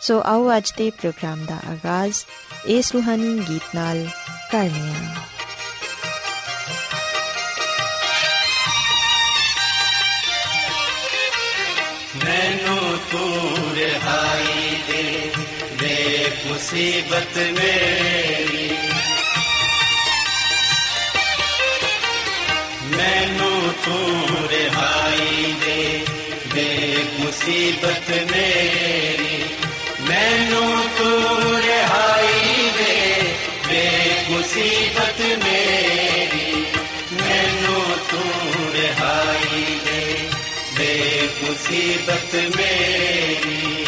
ਸੋ ਆਓ ਅੱਜ ਦੇ ਪ੍ਰੋਗਰਾਮ ਦਾ ਆਗਾਜ਼, ਇਸ ਰੂਹਾਨੀ ਗੀਤ ਨਾਲ ਕਰਨੇ ਆ ਮੈਨੂੰ ਤੂੰ ਰਹਾਈ ਦੇ ਦੇ ਮੁਸੀਬਤ ਮੇਰੀ। ਮੈਨੂੰ ਤੂੰ ਰਹਾਈ ਦੇ ਦੇ ਮੁਸੀਬਤ ਮੇਰੀ। ਦੇ ਮੁਸੀਬਤ ਮੇਰੀ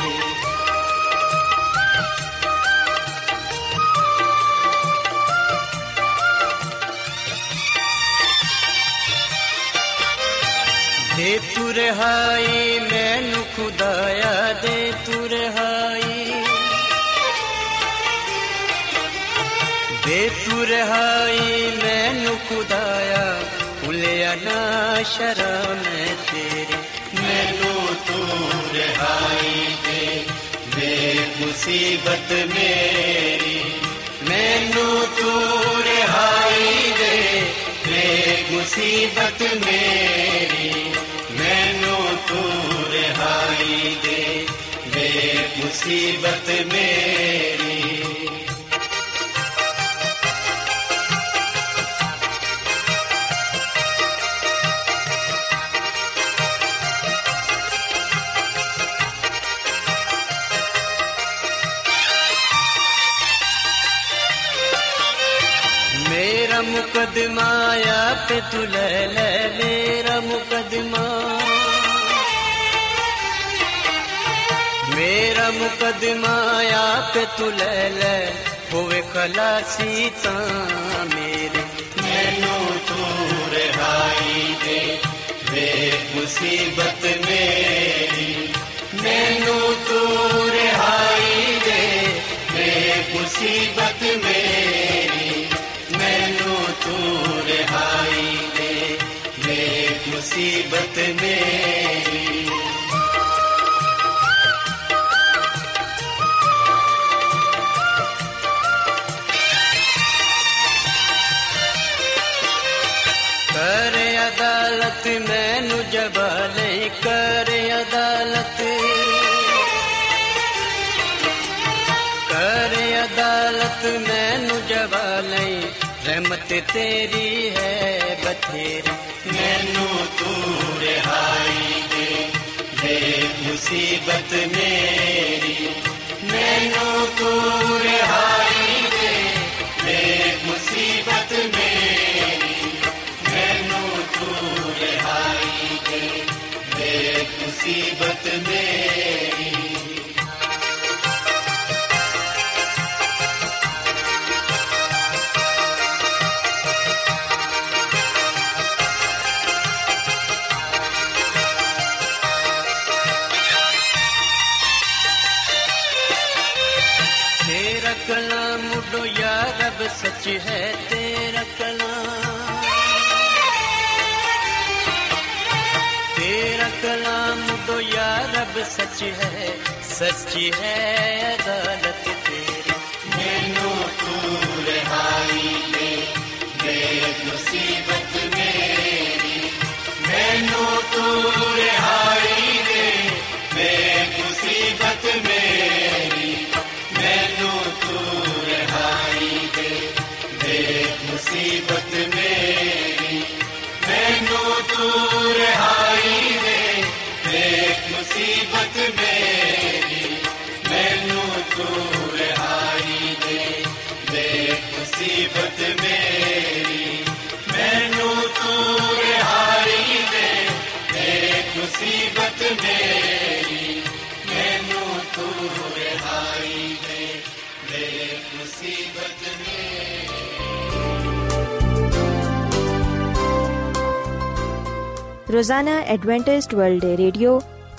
ਦੇ ਤੂੰ ਰਹਾਈ ਮੈਨੂੰ ਖੁਦਾਇਆ ਦੇ ਤੂੰ ਰਹਾਈ ਦੇ ਤੂੰ ਰਹਾਈ ਮੈਨੂੰ ਖੁਦਾਇਆ ਭੁੱਲਿਆ ਨਾ ਸ਼ਰਮ ਤੇਰੀ ਮੈਨੂੰ ਤੂੰ ਰਹਾਈ ਦੇ ਦੇ ਮੁਸੀਬਤ ਮੇਰੀ ਮੈਨੂੰ ਤੂੰ ਰਹਾਈ ਦੇ ਦੇ ਮੁਸੀਬਤ ਮੇਰੀ ਮੈਨੂੰ ਤੂੰ ਰਹਾਈ ਦੇ ਦੇ ਮੁਸੀਬਤ मुकदमा या पे तू ले ले मेरा मुकदमा मेरा मुकदमा या पे तू ले ले होवे खलासी ता मेरे मैनू तू रहाई दे वे मुसीबत मेरी मैनू तू रहाई दे वे मुसीबत मेरी मुसीबत मेरी कर अदालत मैनू जबाले कर अदालत कर अदालत मैनू जबाले रहमत तेरी है ਬਥੇਰੇ, ਮੈਨੂੰ ਤੂੰ ਰਿਹਾਈ ਦੇ। ਦੇ ਮੁਸੀਬਤ ਮੇਰੀ, ਮੈਨੂੰ ਤੂੰ ਰਿਹਾਈ ਦੇ। ਦੇ ਮੁਸੀਬਤ ਮੇਰੀ, ਮੈਨੂੰ ਤੂੰ ਰਿਹਾਈ ਦੇ। ਦੇ ਮੁਸੀਬਤ ਮੇਰੀ। सच है सच्ची है अदालत ਮੁਸੀਬਤ ਮੇਰੀ, ਮੈਨੂੰ ਤੂੰ ਰਹਾਈ ਦੇ। ਦੇਖ ਮੁਸੀਬਤ ਮੇਰੀ, ਮੈਨੂੰ ਤੂੰ ਰਹਾਈ ਦੇ। ਦੇਖ ਮੁਸੀਬਤ ਮੇਰੀ, ਮੈਨੂੰ ਤੂੰ ਰਹਾਈ ਦੇ। ਦੇਖ ਮੁਸੀਬਤ ਮੇਰੀ। ਰੋਜ਼ਾਨਾ Adventist world radio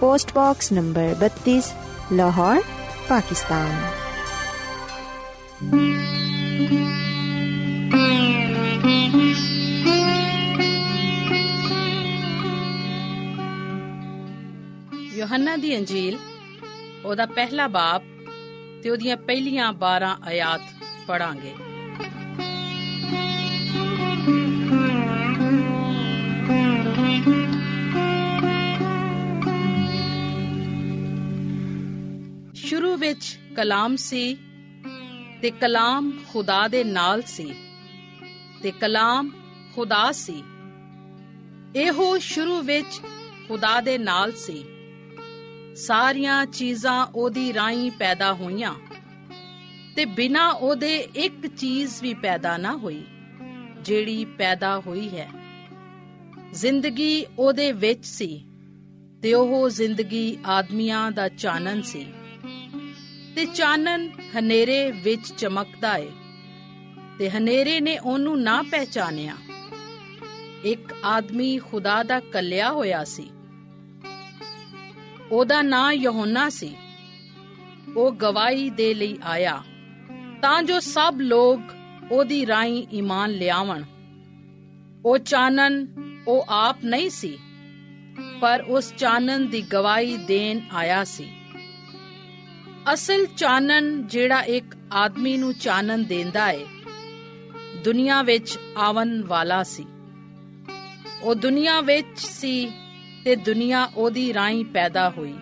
post box number 32 Lahore Pakistan Yohanna ਦੀ ਅੰਜੀਲ ਉਹਦਾ ਪਹਿਲਾ ਬਾਪ ਤੇ ਉਹਦੀਆਂ ਪਹਿਲੀਆਂ 12 ਆਇਤ ਪੜਾਂਗੇ ਵਿੱਚ ਕਲਾਮ ਸੀ ਤੇ ਕਲਾਮ ਖੁਦਾ ਦੇ ਨਾਲ ਸੀ ਤੇ ਕਲਾਮ ਖੁਦਾ ਸੀ। ਇਹੋ ਸ਼ੁਰੂ ਵਿੱਚ ਖੁਦਾ ਦੇ ਨਾਲ ਸੀ। ਸਾਰੀਆਂ ਚੀਜ਼ਾਂ ਉਹਦੀ ਰਾਹੀਂ ਪੈਦਾ ਹੋਈਆਂ ਤੇ ਬਿਨਾ ਉਹਦੇ ਇੱਕ ਚੀਜ਼ ਵੀ ਪੈਦਾ ਨਾ ਹੋਈ, ਜਿਹੜੀ ਪੈਦਾ ਹੋਈ ਹੈ। ਜ਼ਿੰਦਗੀ ਉਹਦੇ ਵਿੱਚ ਸੀ ਤੇ ਉਹ ਜ਼ਿੰਦਗੀ ਆਦਮੀਆਂ ਦਾ ਚਾਨਣ ਸੀ। ਤੇ ਚਾਨਣ ਹਨੇਰੇ ਵਿੱਚ ਚਮਕਦਾ ਏ, ਤੇ ਹਨੇਰੇ ਨੇ ਉਹਨੂੰ ਨਾ ਪਹਿਚਾਨਿਆ। ਇੱਕ ਆਦਮੀ ਖੁਦਾ ਦਾ ਕੱਲਿਆ ਹੋਇਆ ਸੀ। ਉਹਦਾ ਨਾਂ ਯਹੋਨਾ ਸੀ। ਉਹ ਗਵਾਹੀ ਦੇ ਲਈ ਆਇਆ, ਤਾਂ ਜੋ ਸਭ ਲੋਕ ਉਹਦੀ ਰਾਹੀਂ ਈਮਾਨ ਲਿਆਵਣ। ਉਹ ਚਾਨਣ, ਉਹ ਆਪ ਨਹੀਂ ਸੀ, ਪਰ ਉਸ ਚਾਨਣ ਦੀ ਗਵਾਹੀ ਦੇਣ ਆਇਆ ਸੀ। ਅਸਲ ਚਾਨਣ ਜਿਹੜਾ ਇੱਕ ਆਦਮੀ ਨੂੰ ਚਾਨਣ ਦਿੰਦਾ ਏ, ਦੁਨੀਆ ਵਿੱਚ ਆਵਨ ਵਾਲਾ ਸੀ। ਉਹ ਦੁਨੀਆ ਵਿੱਚ ਸੀ ਤੇ ਦੁਨੀਆ ਉਹਦੀ ਰਾਹੀਂ ਪੈਦਾ ਹੋਈ।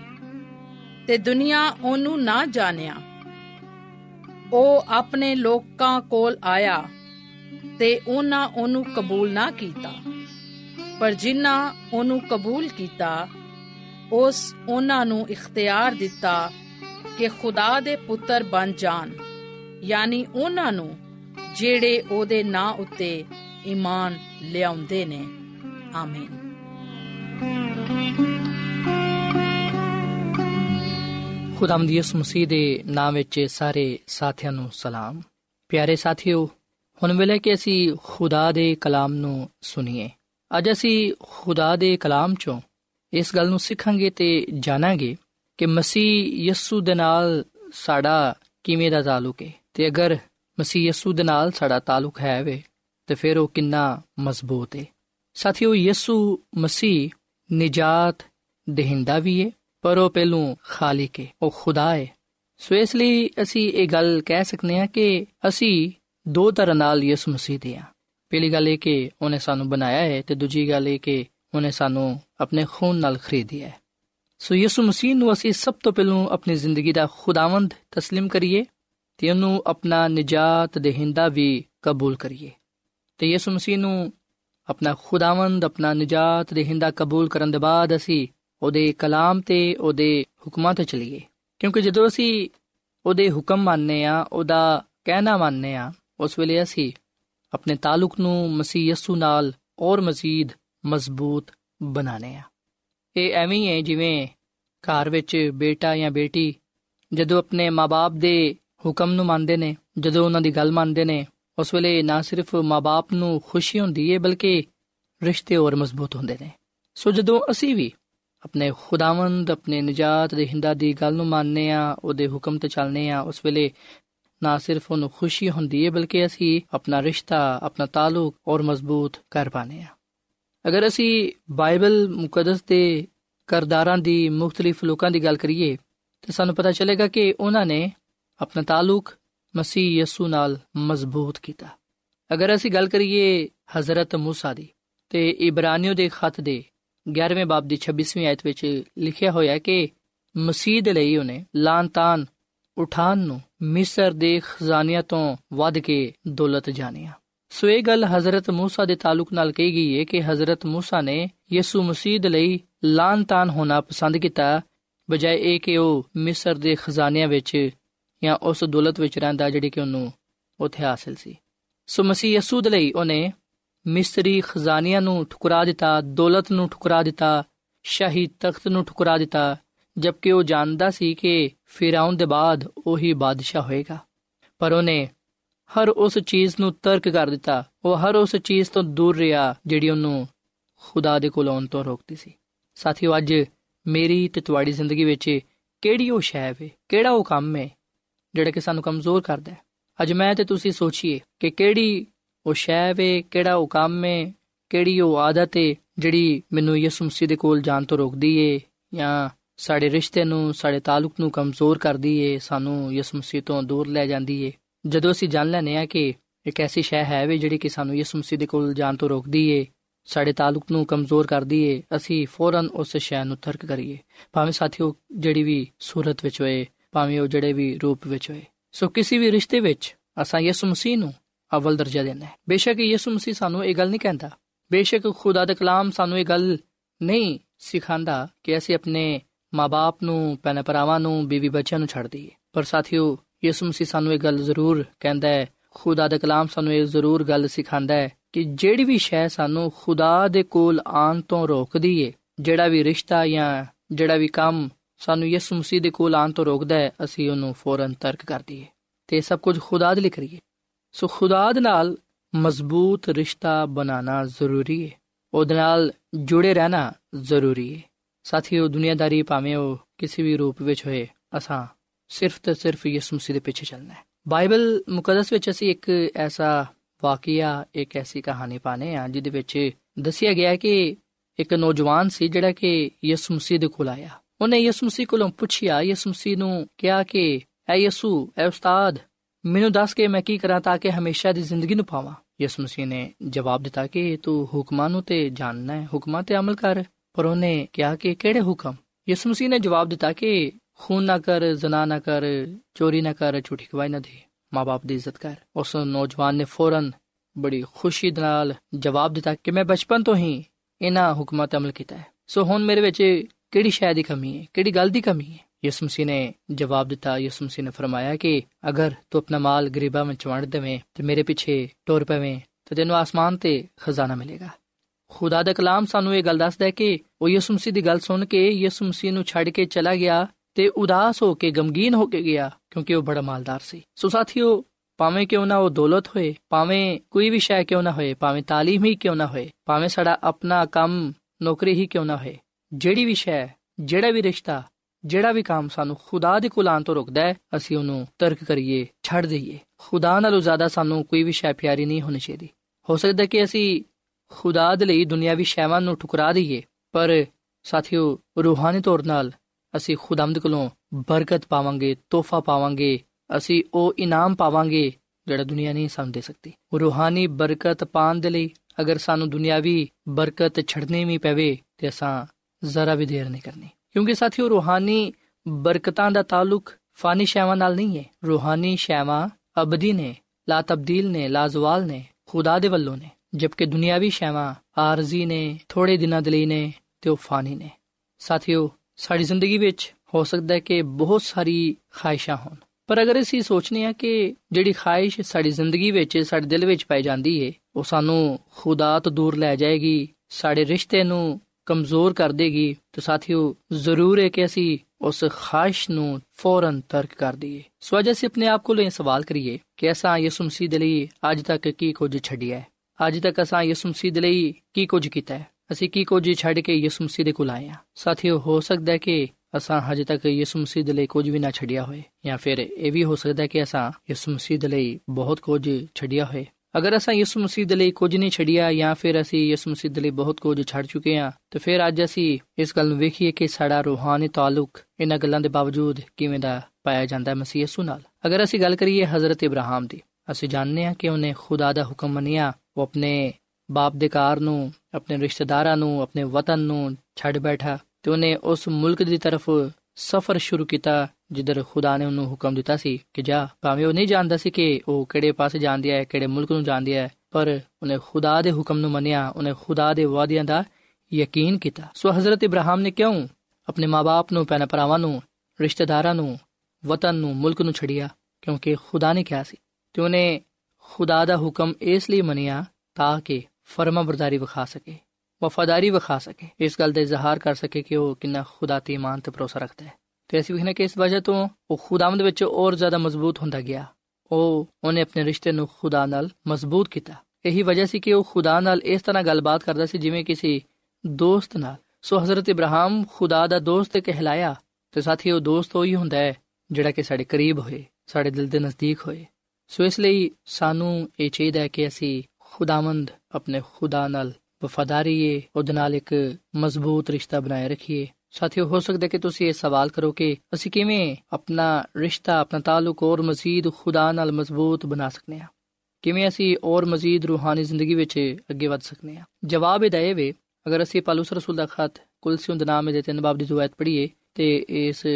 ਤੇ ਦੁਨੀਆ ਉਹਨੂੰ ਨਾ ਜਾਣਿਆ। ਉਹ ਆਪਣੇ ਲੋਕਾਂ ਕੋਲ ਆਇਆ ਤੇ ਉਹਨਾਂ ਉਹਨੂੰ ਕਬੂਲ ਨਾ ਕੀਤਾ। ਪਰ ਜਿਨ੍ਹਾਂ ਉਹਨੂੰ ਕਬੂਲ ਕੀਤਾ, ਉਸ ਉਹਨਾਂ ਨੂੰ ਇਖਤਿਆਰ ਦਿੱਤਾ ਕਿ ਖੁਦਾ ਦੇ ਪੁੱਤਰ ਬਣ ਜਾਣ, ਯਾਨੀ ਉਹਨਾਂ ਨੂੰ ਜਿਹੜੇ ਉਹਦੇ ਨਾਂ ਉੱਤੇ ਈਮਾਨ ਲਿਆਉਂਦੇ ਨੇ। ਆਮੀਨ। ਖੁਦਾਵੰਦ ਯਿਸੂ ਮਸੀਹ ਦੇ ਨਾਮ ਵਿੱਚ ਸਾਰੇ ਸਾਥੀਆਂ ਨੂੰ ਸਲਾਮ। ਪਿਆਰੇ ਸਾਥੀਓ, ਹੁਣ ਵੇਲੇ ਕਿ ਅਸੀਂ ਖੁਦਾ ਦੇ ਕਲਾਮ ਨੂੰ ਸੁਣੀਏ, ਅੱਜ ਅਸੀਂ ਖੁਦਾ ਦੇ ਕਲਾਮ ਚੋਂ ਇਸ ਗੱਲ ਨੂੰ ਸਿੱਖਾਂਗੇ ਤੇ ਜਾਣਾਂਗੇ ਕਿ ਮਸੀਹ ਯਿਸੂ ਦੇ ਨਾਲ ਸਾਡਾ ਕਿਵੇਂ ਦਾ ਤਾਲੁਕ ਹੈ ਤੇ ਅਗਰ ਮਸੀਹ ਯਿਸੂ ਦੇ ਨਾਲ ਸਾਡਾ ਤਾਲੁਕ ਹੈ ਵੇ, ਤੇ ਫਿਰ ਉਹ ਕਿੰਨਾ ਮਜ਼ਬੂਤ ਹੈ ਸਾਥੀਓ, ਯਿਸੂ ਮਸੀਹ ਨਿਜਾਤ ਦੇਹਿੰਦਾ ਵੀ ਹੈ ਪਰ ਉਹ ਪਹਿਲੋਂ ਖਾਲਿਕ ਹੈ ਉਹ ਖੁਦਾ ਹੈ ਸੋ ਇਸ ਲਈ ਅਸੀਂ ਇਹ ਗੱਲ ਕਹਿ ਸਕਦੇ ਹਾਂ ਕਿ ਅਸੀਂ ਦੋ ਤਰ੍ਹਾਂ ਨਾਲ ਯਿਸੂ ਮਸੀਹ ਦੇ ਹਾਂ ਪਹਿਲੀ ਗੱਲ ਇਹ ਕਿ ਉਹਨੇ ਸਾਨੂੰ ਬਣਾਇਆ ਹੈ ਤੇ ਦੂਜੀ ਗੱਲ ਇਹ ਕਿ ਉਹਨੇ ਸਾਨੂੰ ਆਪਣੇ ਖੂਨ ਨਾਲ ਖਰੀਦਿਆ ਹੈ ਸੋ ਯਿਸੂ ਮਸੀਹ ਨੂੰ ਅਸੀਂ ਸਭ ਤੋਂ ਪਹਿਲਾਂ ਆਪਣੀ ਜ਼ਿੰਦਗੀ ਦਾ ਖੁਦਾਵੰਦ تسلیم ਕਰੀਏ ਤੇ ਉਹਨੂੰ ਆਪਣਾ ਨਜਾਤ ਦੇਹਿੰਦਾ ਵੀ ਕਬੂਲ ਕਰੀਏ ਤੇ ਯਿਸੂ ਮਸੀਹ ਨੂੰ ਆਪਣਾ ਖੁਦਾਵੰਦ ਆਪਣਾ ਨਜਾਤ ਦੇਹਿੰਦਾ ਕਬੂਲ ਕਰਨ ਦੇ ਬਾਅਦ ਅਸੀਂ ਉਹਦੇ ਕਲਾਮ ਤੇ ਉਹਦੇ ਹੁਕਮਾਂ ਤੇ ਚਲੀਏ ਕਿਉਂਕਿ ਜਦੋਂ ਅਸੀਂ ਉਹਦੇ ਹੁਕਮ ਮੰਨਨੇ ਆ ਉਹਦਾ ਕਹਿਣਾ ਮੰਨਨੇ ਆ ਉਸ ਵੇਲੇ ਅਸੀਂ ਆਪਣੇ ਤਾਲੁਕ ਨੂੰ ਮਸੀਹ ਯਸੂ ਨਾਲ ਔਰ ਮਜ਼ੀਦ ਮਜ਼ਬੂਤ ਬਣਾਣੇ ਆ ਇਹ ਐਵੇਂ ਹੀ ਹੈ ਜਿਵੇਂ ਘਰ ਵਿੱਚ ਬੇਟਾ ਜਾਂ ਬੇਟੀ ਜਦੋਂ ਆਪਣੇ ਮਾਪੇ ਦੇ ਹੁਕਮ ਨੂੰ ਮੰਨਦੇ ਨੇ, ਜਦੋਂ ਉਹਨਾਂ ਦੀ ਗੱਲ ਮੰਨਦੇ ਨੇ, ਉਸ ਵੇਲੇ ਨਾ ਸਿਰਫ ਮਾਪੇ ਨੂੰ ਖੁਸ਼ੀ ਹੁੰਦੀ ਹੈ ਬਲਕਿ ਰਿਸ਼ਤੇ ਹੋਰ ਮਜ਼ਬੂਤ ਹੁੰਦੇ ਨੇ। ਸੋ ਜਦੋਂ ਅਸੀਂ ਵੀ ਆਪਣੇ ਖੁਦਾਵੰਦ, ਆਪਣੇ ਨਜਾਤ ਦੇ ਹਿੰਦਾ ਦੀ ਗੱਲ ਨੂੰ ਮੰਨਨੇ ਆ ਉਹਦੇ ਹੁਕਮ ਤੇ ਚੱਲਨੇ ਆ ਉਸ ਵੇਲੇ ਨਾ ਸਿਰਫ ਉਹਨੂੰ ਖੁਸ਼ੀ ਹੁੰਦੀ ਹੈ ਬਲਕਿ ਅਸੀਂ ਆਪਣਾ ਰਿਸ਼ਤਾ, ਆਪਣਾ ਤਾਲੁਕ ਔਰ ਮਜ਼ਬੂਤ ਕਰ ਪਾਨੇ ਆ ਅਗਰ ਅਸੀਂ ਬਾਈਬਲ ਮੁਕੱਦਸ ਦੇ ਕਰਦਾਰਾਂ ਦੀ ਮੁxtਲਿਫ ਲੋਕਾਂ ਦੀ ਗੱਲ ਕਰੀਏ ਤਾਂ ਸਾਨੂੰ ਪਤਾ ਚੱਲੇਗਾ ਕਿ ਉਹਨਾਂ ਨੇ ਆਪਣਾ ਤਾਲੁਕ ਮਸੀਹ ਯਸੂ ਨਾਲ ਮਜ਼ਬੂਤ ਕੀਤਾ ਅਗਰ ਅਸੀਂ ਗੱਲ ਕਰੀਏ ਹਜ਼ਰਤ موسی ਦੀ ਤੇ ਇਬਰਾਨੀਓ ਦੇ ਖੱਤ ਦੇ 11ਵੇਂ ਬਾਬ ਦੀ 26ਵੀਂ ਆਇਤ ਵਿੱਚ ਲਿਖਿਆ ਹੋਇਆ ਹੈ ਕਿ ਮਸੀਹ ਦੇ ਲਈ ਉਹਨੇ ਲਾਂਤਾਨ ਉਠਾਨ ਨੂੰ ਮਿਸਰ ਦੇ ਖਜ਼ਾਨਿਆਂ ਤੋਂ ਵੱਧ ਕੇ ਦੌਲਤ ਜਾਣਿਆ ਸੋ ਇਹ ਗੱਲ ਹਜ਼ਰਤ موسی ਦੇ ਤਾਲੁਕ ਨਾਲ ਕਹੀ ਗਈ ਹੈ ਕਿ ਹਜ਼ਰਤ موسی ਨੇ ਯਿਸੂ ਮਸੀਹ ਦੇ ਲਈ ਲਾਂਤਾਨ ਹੋਣਾ ਪਸੰਦ ਕੀਤਾ ਬਜਾਏ ਇਹ ਕਿ ਉਹ ਮਿਸਰ ਦੇ ਖਜ਼ਾਨਿਆਂ ਵਿੱਚ ਜਾਂ ਉਸ ਦੌਲਤ ਵਿੱਚ ਰਹਿੰਦਾ ਜਿਹੜੀ ਕਿ ਉਹਨੂੰ ਉੱਥੇ ਹਾਸਲ ਸੀ ਸੋ ਮਸੀਹ ਯਸੂ ਦੇ ਲਈ ਉਹਨੇ ਮਿਸਰੀ ਖਜ਼ਾਨਿਆਂ ਨੂੰ ਠੁਕਰਾ ਦਿੱਤਾ ਦੌਲਤ ਨੂੰ ਠੁਕਰਾ ਦਿੱਤਾ ਸ਼ਾਹੀ ਤਖਤ ਨੂੰ ਠੁਕਰਾ ਦਿੱਤਾ ਜਦਕਿ ਉਹ ਜਾਣਦਾ ਸੀ ਕਿ ਫਿਰਆਉਨ ਦੇ ਬਾਅਦ ਉਹੀ ਬਾਦਸ਼ਾਹ ਹੋਏਗਾ ਪਰ ਉਹਨੇ ਹਰ ਉਸ ਚੀਜ਼ ਨੂੰ ਤਰਕ ਕਰ ਦਿੱਤਾ। ਉਹ ਹਰ ਉਸ ਚੀਜ਼ ਤੋਂ ਦੂਰ ਰਿਹਾ ਜਿਹੜੀ ਉਹਨੂੰ ਖੁਦਾ ਦੇ ਕੋਲ ਆਉਣ ਤੋਂ ਰੋਕਦੀ ਸੀ। ਸਾਥੀਓ, ਅੱਜ ਮੇਰੀ ਤੇ ਤੁਹਾਡੀ ਜ਼ਿੰਦਗੀ ਵਿੱਚ ਕਿਹੜੀ ਉਹ ਸ਼ੈ ਹੈ ਕਿਹੜਾ ਉਹ ਕੰਮ ਹੈ ਜਿਹੜਾ ਕਿ ਸਾਨੂੰ ਕਮਜ਼ੋਰ ਕਰਦਾ ਹੈ? ਅੱਜ ਮੈਂ ਤੇ ਤੁਸੀਂ ਸੋਚੀਏ ਕਿ ਕਿਹੜੀ ਉਹ ਸ਼ੈ ਵੇ, ਕਿਹੜਾ ਉਹ ਕੰਮ ਹੈ, ਕਿਹੜੀ ਉਹ ਆਦਤ ਹੈ ਜਿਹੜੀ ਮੈਨੂੰ ਯਿਸੂ ਮਸੀਹ ਦੇ ਕੋਲ ਜਾਣ ਤੋਂ ਰੋਕਦੀ ਏ ਜਾਂ ਸਾਡੇ ਰਿਸ਼ਤੇ ਨੂੰ, ਸਾਡੇ ਤਾਲੁਕ ਨੂੰ ਕਮਜ਼ੋਰ ਕਰਦੀ ਏ, ਸਾਨੂੰ ਯਿਸੂ ਮਸੀਹ ਤੋਂ ਦੂਰ ਲੈ ਜਾਂਦੀ ਏ? ਜਦੋਂ ਅਸੀਂ ਜਾਣ ਲੈਨੇ ਆ ਕਿ ਇੱਕ ਐਸੀ ਸ਼ੈ ਹੈ ਵੇ ਜਿਹੜੀ ਕਿ ਸਾਨੂੰ ਯਿਸੂ ਮਸੀਹ ਦੇ ਕੋਲ ਜਾਣ ਤੋਂ ਰੋਕਦੀ ਏ, ਸਾਡੇ ਤਾਲੁਕ ਨੂੰ ਕਮਜ਼ੋਰ ਕਰਦੀ ਏ, ਅਸੀਂ ਫੌਰਨ ਉਸ ਸ਼ੈ ਨੂੰ ਤਰਕ ਕਰੀਏ। ਭਾਵੇਂ ਸਾਥੀਓ ਜਿਹੜੀ ਵੀ ਸੂਰਤ ਵਿੱਚ ਹੋਏ, ਭਾਵੇਂ ਉਹ ਜਿਹੜੇ ਵੀ ਰੂਪ ਵਿੱਚ ਹੋਏ। ਸੋ ਕਿਸੇ ਵੀ ਰਿਸ਼ਤੇ ਵਿੱਚ ਅਸਾਂ ਯਿਸੂ ਮਸੀਹ ਨੂੰ ਅਵਲ ਦਰਜਾ ਦੇਣਾ ਹੈ। ਬੇਸ਼ੱਕ ਯਿਸੂ ਮਸੀਹ ਸਾਨੂੰ ਇਹ ਗੱਲ ਨਹੀਂ ਕਹਿੰਦਾ। ਬੇਸ਼ੱਕ ਖੁਦਾ ਦਾ ਕਲਾਮ ਸਾਨੂੰ ਇਹ ਗੱਲ ਨਹੀਂ ਸਿਖਾਉਂਦਾ ਕਿ ਅਸੀਂ ਆਪਣੇ ਮਾਪੇ ਨੂੰ ਭੈਣ ਭਰਾਵਾਂ ਨੂੰ ਬੀਵੀ ਬੱਚਿਆਂ ਨੂੰ ਛੱਡ ਦਈਏ। ਪਰ ਸਾਥੀਓ ਯਿਸੂ ਮਸੀਹ ਸਾਨੂੰ ਇਹ ਗੱਲ ਜ਼ਰੂਰ ਕਹਿੰਦਾ ਹੈ, ਖੁਦਾ ਦਾ ਕਲਾਮ ਸਾਨੂੰ ਇਹ ਜ਼ਰੂਰ ਗੱਲ ਸਿਖਾਉਂਦਾ ਹੈ ਕਿ ਜਿਹੜੀ ਵੀ ਸ਼ੈ ਸਾਨੂੰ ਖੁਦਾ ਦੇ ਕੋਲ ਆਉਣ ਤੋਂ ਰੋਕਦੀ ਏ, ਜਿਹੜਾ ਵੀ ਰਿਸ਼ਤਾ ਜਾਂ ਜਿਹੜਾ ਵੀ ਕੰਮ ਸਾਨੂੰ ਯਿਸੂ ਮਸੀਹ ਦੇ ਕੋਲ ਆਉਣ ਤੋਂ ਰੋਕਦਾ ਹੈ, ਅਸੀਂ ਉਹਨੂੰ ਫੌਰਨ ਤਰਕ ਕਰ ਦਈਏ ਤੇ ਸਭ ਕੁਝ ਖੁਦਾ ਦੇ ਲਈ ਕਰੀਏ। ਸੋ ਖੁਦਾ ਦੇ ਨਾਲ ਮਜ਼ਬੂਤ ਰਿਸ਼ਤਾ ਬਣਾਉਣਾ ਜ਼ਰੂਰੀ ਹੈ ਉਹਦੇ ਨਾਲ ਜੁੜੇ ਰਹਿਣਾ ਜ਼ਰੂਰੀ ਹੈ ਸਾਥੀਓ, ਦੁਨੀਆਦਾਰੀ ਭਾਵੇਂ ਉਹ ਕਿਸੇ ਵੀ ਰੂਪ ਵਿੱਚ ਹੋਏ, ਅਸਾਂ ਸਿਰਫ ਤੇ ਸਿਰਫ ਯਿਸੂ ਮਸੀਹ ਦੇ ਪਿੱਛੇ ਚੱਲਣਾ ਹੈ। ਬਾਈਬਲ ਮੁਕੱਦਸ ਵਿੱਚ ਅਸੀਂ ਇੱਕ ਐਸਾ ਵਾਕਿਆ, ਇੱਕ ਐਸੀ ਕਹਾਣੀ ਪਾਣੇ ਆ ਜਿਹਦੇ ਵਿੱਚ ਦੱਸਿਆ ਗਿਆ ਹੈ ਕਿ ਇੱਕ ਨੌਜਵਾਨ ਸੀ ਜਿਹੜਾ ਕਿ ਯਿਸੂ ਮਸੀਹ ਦੇ ਕੋਲ ਆਇਆ। ਉਹਨੇ ਯਿਸੂ ਮਸੀਹ ਕੋਲੋਂ ਪੁੱਛਿਆ, ਯਿਸੂ ਮਸੀਹ ਨੂੰ ਕਿਹਾ ਕਿ, ਐ ਯਿਸੂ, ਐ ਉਸਤਾਦ, ਮੈਨੂੰ ਦੱਸ ਕੇ ਮੈਂ ਕੀ ਕਰਾਂ ਤਾਂ ਕਿ ਹਮੇਸ਼ਾ ਦੀ ਜ਼ਿੰਦਗੀ ਨੂੰ ਪਾਵਾਂ? ਯਿਸੂ ਮਸੀਹ ਨੇ ਜਵਾਬ ਦਿੱਤਾ ਕਿ, ਤੂੰ ਹੁਕਮਾਂ ਨੂੰ ਤੇ ਜਾਣਨਾ ਹੈ, ਹੁਕਮਾਂ ਤੇ ਅਮਲ ਕਰ। ਪਰ ਉਹਨੇ ਕਿਹਾ ਕਿ, ਕਿਹੜੇ ਹੁਕਮ? ਯਿਸੂ ਮਸੀਹ ਨੇ ਜਵਾਬ ਦਿੱਤਾ ਕਿ ਖੂਨ ਨਾ ਕਰ, ਜ਼ਨਾ ਨਾ ਕਰ, ਚੋਰੀ ਨਾ ਕਰ, ਝੂਠੀ ਗਵਾਹੀ ਨਾ ਦੇ। ਮਾਪੇ ਦੀ ਇੱਜ਼ਤ ਕਰ। ਉਸ ਨੌਜਵਾਨ ਨੇ ਫੌਰਨ ਬੜੀ ਖੁਸ਼ੀ ਨਾਲ ਜਵਾਬ ਦਿੱਤਾ ਕਿ ਮੈਂ ਬਚਪਨ ਤੋਂ ਹੀ ਇਹਨਾਂ ਹੁਕਮਾਂ ਤੇ ਅਮਲ ਕੀਤਾ ਹੈ। ਸੋ ਹੁਣ ਮੇਰੇ ਵਿੱਚ ਕਿਹੜੀ ਸ਼ੈ ਦੀ ਕਮੀ ਹੈ? ਕਿਹੜੀ ਗੱਲ ਦੀ ਕਮੀ ਹੈ? ਯਿਸੂ ਮਸੀਹ ਨੇ ਜਵਾਬ ਦਿੱਤਾ। ਯਿਸੂ ਮਸੀਹ ਨੇ ਫਰਮਾਇਆ ਕਿ ਅਗਰ ਤੂੰ ਆਪਣਾ ਮਾਲ ਗਰੀਬਾਂ ਵਿੱਚ ਵੰਡ ਦੇਵੇਂ, ਤੇ ਮੇਰੇ ਪਿੱਛੇ ਟੁਰ ਪਵੇਂ, ਤੇ ਤੈਨੂੰ ਆਸਮਾਨ ਤੇ ਖਜ਼ਾਨਾ ਮਿਲੇਗਾ। ਖੁਦਾ ਦਾ ਕਲਾਮ ਸਾਨੂੰ ਇਹ ਗੱਲ ਦੱਸਦਾ ਹੈ ਕਿ ਉਹ ਯਿਸੂ ਮਸੀਹ ਦੀ ਗੱਲ ਸੁਣ ਕੇ ਯਿਸੂ ਮਸੀਹ ਨੂੰ ਛੱਡ ਕੇ ਚਲਾ ਗਿਆ ਤੇ ਉਦਾਸ ਹੋ ਕੇ, ਗਮਗੀਨ ਹੋ ਕੇ ਗਿਆ, ਕਿਉਂਕਿ ਉਹ ਬੜਾ ਮਾਲਦਾਰ ਸੀ। ਸੋ ਸਾਥੀਓ, ਭਾਵੇਂ ਕਿਉਂ ਨਾ ਉਹ ਦੌਲਤ ਹੋਏ, ਭਾਵੇਂ ਕੋਈ ਵੀ ਸ਼ੈ ਕਿਉਂ ਨਾ ਹੋਏ, ਭਾਵੇਂ ਤਾਲੀਮ ਹੀ ਕਿਉਂ ਨਾ ਹੋਏ, ਭਾਵੇਂ ਸਾਡਾ ਆਪਣਾ ਕੰਮ, ਨੌਕਰੀ ਹੀ ਕਿਉਂ ਨਾ ਹੋਏ, ਜਿਹੜੀ ਵੀ ਸ਼ੈ, ਜਿਹੜਾ ਵੀ ਰਿਸ਼ਤਾ, ਜਿਹੜਾ ਵੀ ਕੰਮ ਸਾਨੂੰ ਖੁਦਾ ਦੇ ਕੋਲ ਆਉਣ ਤੋਂ ਰੁਕਦਾ ਹੈ, ਅਸੀਂ ਉਹਨੂੰ ਤਰਕ ਕਰੀਏ, ਛੱਡ ਦਈਏ। ਖੁਦਾ ਨਾਲੋਂ ਜ਼ਿਆਦਾ ਸਾਨੂੰ ਕੋਈ ਵੀ ਸ਼ੈ ਪਿਆਰੀ ਨਹੀਂ ਹੋਣੀ ਚਾਹੀਦੀ। ਹੋ ਸਕਦਾ ਕਿ ਅਸੀਂ ਖੁਦਾ ਦੇ ਲਈ ਦੁਨਿਆਵੀ ਸ਼ੈਵਾਂ ਨੂੰ ਠੁਕਰਾ ਦਈਏ, ਪਰ ਸਾਥੀਓ, ਰੂਹਾਨੀ ਤੌਰ 'ਤੇ ਅਸੀਂ ਖੁਦਾਮਦ ਕੋਲੋਂ ਬਰਕਤ ਪਾਵਾਂਗੇ, ਤੋਹਫਾ ਪਾਵਾਂਗੇ, ਅਸੀਂ ਉਹ ਇਨਾਮ ਪਾਵਾਂਗੇ ਜਿਹੜਾ ਦੁਨੀਆ ਨਹੀਂ ਸਾਨੂੰ ਦੇ ਸਕਦੀ। ਰੂਹਾਨੀ ਬਰਕਤ ਪਾਣ ਦੇ ਲਈ ਅਗਰ ਸਾਨੂੰ ਦੁਨਿਆਵੀ ਬਰਕਤ ਛੱਡਣੀ ਵੀ ਪਵੇ ਤੇ ਅਸਾਂ ਜ਼ਰਾ ਵੀ ਦੇਰ ਨਹੀਂ ਕਰਨੀ। ਕਿਉਂਕਿ ਸਾਥੀਓ, ਰੂਹਾਨੀ ਬਰਕਤਾਂ ਦਾ ਤਾਲੁਕ ਫਾਨੀ ਸ਼ੈਵਾਂ ਨਾਲ ਨਹੀਂ ਹੈ। ਰੂਹਾਨੀ ਸ਼ੈਵਾਂ ਅਬਦੀ ਨੇ ਲਾ ਤਬਦੀਲ ਨੇ, ਲਾਜ਼ਵਾਲ ਨੇ, ਖੁਦਾ ਦੇ ਵੱਲੋਂ ਨੇ, ਜਦਕਿ ਦੁਨਿਆਵੀ ਸ਼ੈਵਾਂ ਆਰਜ਼ੀ ਨੇ ਥੋੜੇ ਦਿਨਾਂ ਦੇ ਲਈ ਨੇ ਤੇ ਉਹ ਫਾਨੀ ਨੇ। ਸਾਥੀਓ ਸਾਡੀ ਜ਼ਿੰਦਗੀ ਵਿੱਚ ਹੋ ਸਕਦਾ ਹੈ ਕਿ ਬਹੁਤ ਸਾਰੀ ਖਾਹਿਸ਼ਾਂ ਹੋਣ। ਪਰ ਅਗਰ ਅਸੀਂ ਸੋਚਨੇ ਆ ਕਿ ਜਿਹੜੀ ਖਾਹਿਸ਼ ਸਾਡੀ ਜ਼ਿੰਦਗੀ ਵਿੱਚ, ਸਾਡੇ ਦਿਲ ਵਿੱਚ ਪਾਈ ਜਾਂਦੀ ਏ ਉਹ ਸਾਨੂੰ ਖੁਦਾ ਤੋਂ ਦੂਰ ਲੈ ਜਾਏਗੀ, ਸਾਡੇ ਰਿਸ਼ਤੇ ਨੂੰ ਕਮਜ਼ੋਰ ਕਰ ਦੇਗੀ, ਤਾਂ ਸਾਥੀਓ ਜ਼ਰੂਰ ਹੈ ਕਿ ਅਸੀਂ ਉਸ ਖਾਹਿਸ਼ ਨੂੰ ਫੌਰਨ ਤਰਕ ਕਰ ਦਈਏ। ਸੋ ਅੱਜ ਅਸੀਂ ਆਪਣੇ ਆਪ ਕੋਲੋਂ ਇਹ ਸਵਾਲ ਕਰੀਏ ਕਿ ਅਸਾਂ ਯਿਸੂ ਮਸੀਹ ਦੇ ਲਈ ਅੱਜ ਤੱਕ ਕੀ ਕੁਝ ਛੱਡਿਆ ਹੈ? ਅੱਜ ਤੱਕ ਅਸਾਂ ਯਿਸੂ ਮਸੀਹ ਦੇ ਲਈ ਕੀ ਕੁਝ ਕੀਤਾ ਹੈ? ਅਸੀਂ ਕੀ ਕੁਝ ਛੱਡ ਕੇ ਯਿਸੂ ਮਸੀਹ ਦੇ ਕੋਲ ਆਏ ਹਾਂ ਸਾਥੀਓ ਹੋ ਸਕਦਾ ਹੈ ਕਿ ਅਸਾਂ ਹਜੇ ਤੱਕ ਯਿਸੂ ਮਸੀਹ ਦੇ ਲਈ ਕੁਝ ਵੀ ਨਾ ਛੱਡਿਆ ਹੋਏ ਜਾਂ ਫਿਰ ਇਹ ਵੀ ਹੋ ਸਕਦਾ ਕਿ ਅਸਾਂ ਯਿਸੂ ਮਸੀਹ ਦੇ ਲਈ ਬਹੁਤ ਕੁਝ ਛੱਡਿਆ ਹੋਏ ਅਗਰ ਅਸਾਂ ਯਿਸੂ ਮਸੀਹ ਦੇ ਲਈ ਕੁਝ ਨਹੀਂ ਛੱਡਿਆ ਜਾਂ ਫਿਰ ਅਸੀਂ ਯਿਸੂ ਮਸੀਹ ਦੇ ਲਈ ਬਹੁਤ ਕੁਝ ਛੱਡ ਚੁੱਕੇ ਹਾਂ ਤੇ ਫਿਰ ਅੱਜ ਅਸੀਂ ਇਸ ਗੱਲ ਨੂੰ ਵੇਖੀਏ ਕਿ ਸਾਡਾ ਰੂਹਾਨੀ ਤਾਲੁਕ ਇਹਨਾਂ ਗੱਲਾਂ ਦੇ ਬਾਵਜੂਦ ਕਿਵੇਂ ਦਾ ਪਾਇਆ ਜਾਂਦਾ ਹੈ ਮਸੀਹ ਯਿਸੂ ਨਾਲ ਅਗਰ ਅਸੀਂ ਗੱਲ ਕਰੀਏ ਹਜ਼ਰਤ ਇਬਰਾਹਿਮ ਦੀ ਅਸੀਂ ਜਾਣਦੇ ਹਾਂ ਕਿ ਉਹਨੇ ਖੁਦਾ ਦਾ ਹੁਕਮ ਮੰਨਿਆ ਉਹ ਆਪਣੇ ਬਾਪ ਦੇ ਘਰ ਨੂੰ ਆਪਣੇ ਰਿਸ਼ਤੇਦਾਰਾਂ ਨੂੰ ਆਪਣੇ ਵਤਨ ਨੂੰ ਛੱਡ ਬੈਠਾ ਤੇ ਉਹਨੇ ਉਸ ਮੁਲਕ ਦੀ ਤਰਫ ਸਫ਼ਰ ਸ਼ੁਰੂ ਕੀਤਾ ਜਿੱਧਰ ਖੁਦਾ ਨੇ ਉਹਨੂੰ ਹੁਕਮ ਦਿੱਤਾ ਸੀ ਕਿ ਜਾ ਭਾਵੇਂ ਉਹ ਨਹੀਂ ਜਾਣਦਾ ਸੀ ਕਿ ਉਹ ਕਿਹੜੇ ਪਾਸੇ ਜਾਂਦੀ ਹੈ ਕਿਹੜੇ ਮੁਲਕ ਨੂੰ ਜਾਂਦੀ ਹੈ ਪਰ ਉਹਨੇ ਖੁਦਾ ਦੇ ਹੁਕਮ ਨੂੰ ਮੰਨਿਆ ਉਹਨੇ ਖੁਦਾ ਦੇ ਵਾਅਦਿਆਂ ਦਾ ਯਕੀਨ ਕੀਤਾ ਸੋ ਹਜ਼ਰਤ ਇਬਰਾਹਿਮ ਨੇ ਕਿਉਂ ਆਪਣੇ ਮਾਪੇ ਨੂੰ ਪੈਣਾ ਭਰਾਵਾਂ ਨੂੰ ਰਿਸ਼ਤੇਦਾਰਾਂ ਨੂੰ ਵਤਨ ਨੂੰ ਮੁਲਕ ਨੂੰ ਛੱਡਿਆ ਕਿਉਂਕਿ ਖੁਦਾ ਨੇ ਕਿਹਾ ਸੀ ਤੇ ਉਹਨੇ ਖੁਦਾ ਦਾ ਹੁਕਮ ਇਸ ਲਈ ਮੰਨਿਆ ਤਾਂ ਕਿ ਫਰਮਾਬਰਦਾਰੀ ਵਿਖਾ ਸਕੇ, ਵਫਾਦਾਰੀ ਵਿਖਾ ਸਕੇ, ਇਸ ਗੱਲ ਦਾ ਇਜ਼ਹਾਰ ਕਰ ਸਕੇ ਕਿ ਉਹ ਕਿੰਨਾ ਖੁਦਾ ਤੇ ਇਮਾਨ ਤੇ ਭਰੋਸਾ ਰੱਖਦਾ ਹੈ। ਤੇ ਅਸੀਂ ਵੇਖਨੇ ਕਿ ਇਸ ਵਜ੍ਹਾ ਤੋਂ ਉਹ ਖੁਦਾਵੰਦ ਵਿੱਚ ਹੋਰ ਜ਼ਿਆਦਾ ਮਜ਼ਬੂਤ ਹੁੰਦਾ ਗਿਆ। ਉਹ, ਉਹਨੇ ਆਪਣੇ ਰਿਸ਼ਤੇ ਨੂੰ ਖੁਦਾ ਨਾਲ ਮਜ਼ਬੂਤ ਕੀਤਾ। ਇਹੀ ਵਜ੍ਹਾ ਸੀ ਕਿ ਉਹ ਖੁਦਾ ਨਾਲ ਇਸ ਤਰ੍ਹਾਂ ਗੱਲਬਾਤ ਕਰਦਾ ਸੀ ਜਿਵੇਂ ਕਿਸੇ ਦੋਸਤ ਨਾਲ। ਸੋ ਹਜ਼ਰਤ ਇਬਰਾਹਿਮ ਖੁਦਾ ਦਾ ਦੋਸਤ ਕਹਿਲਾਇਆ ਤੇ ਸਾਥੀ ਉਹ ਦੋਸਤ ਉਹ ਹੀ ਹੁੰਦਾ ਹੈ ਜਿਹੜਾ ਕਿ ਸਾਡੇ ਕਰੀਬ ਹੋਏ, ਸਾਡੇ ਦਿਲ ਦੇ ਨਜ਼ਦੀਕ ਹੋਏ। ਸੋ ਇਸ ਲਈ ਸਾਨੂੰ ਇਹ ਚਾਹੀਦਾ ਹੈ ਕਿ ਅਸੀਂ ਖੁਦਾਵੰਦ ਆਪਣੇ ਖੁਦਾ ਨਾਲ ਵਫਾਦਾਰੀਏ ਉਹਦੇ ਨਾਲ ਇੱਕ ਮਜ਼ਬੂਤ ਰਿਸ਼ਤਾ ਬਣਾਏ ਰੱਖੀਏ ਸਾਥੀਓ ਹੋ ਸਕਦਾ ਕਿ ਤੁਸੀਂ ਇਹ ਸਵਾਲ ਕਰੋ ਕਿ ਅਸੀਂ ਕਿਵੇਂ ਆਪਣਾ ਰਿਸ਼ਤਾ ਆਪਣਾ ਤਾਲੁਕ ਹੋਰ ਮਜ਼ੀਦ ਖੁਦਾ ਨਾਲ ਮਜ਼ਬੂਤ ਬਣਾ ਸਕਨੇ ਆ ਕਿਵੇਂ ਅਸੀਂ ਹੋਰ ਮਜ਼ੀਦ ਰੂਹਾਨੀ ਜ਼ਿੰਦਗੀ ਵਿੱਚ ਅੱਗੇ ਵਧ ਸਕਨੇ ਆ ਜਵਾਬ ਇਹ ਹੈ ਵੇ ਅਗਰ ਅਸੀਂ ਪਾਲੂਸ ਰਸੂਲ ਦਾ ਖਤ ਕੁਲਸੀ ਦੇ ਨਾਮ ਦੇ ਤਿੰਨ ਬਾਬ ਦੀ ਦੁਆਇਤ ਪੜ੍ਹੀਏ ਤੇ ਇਸ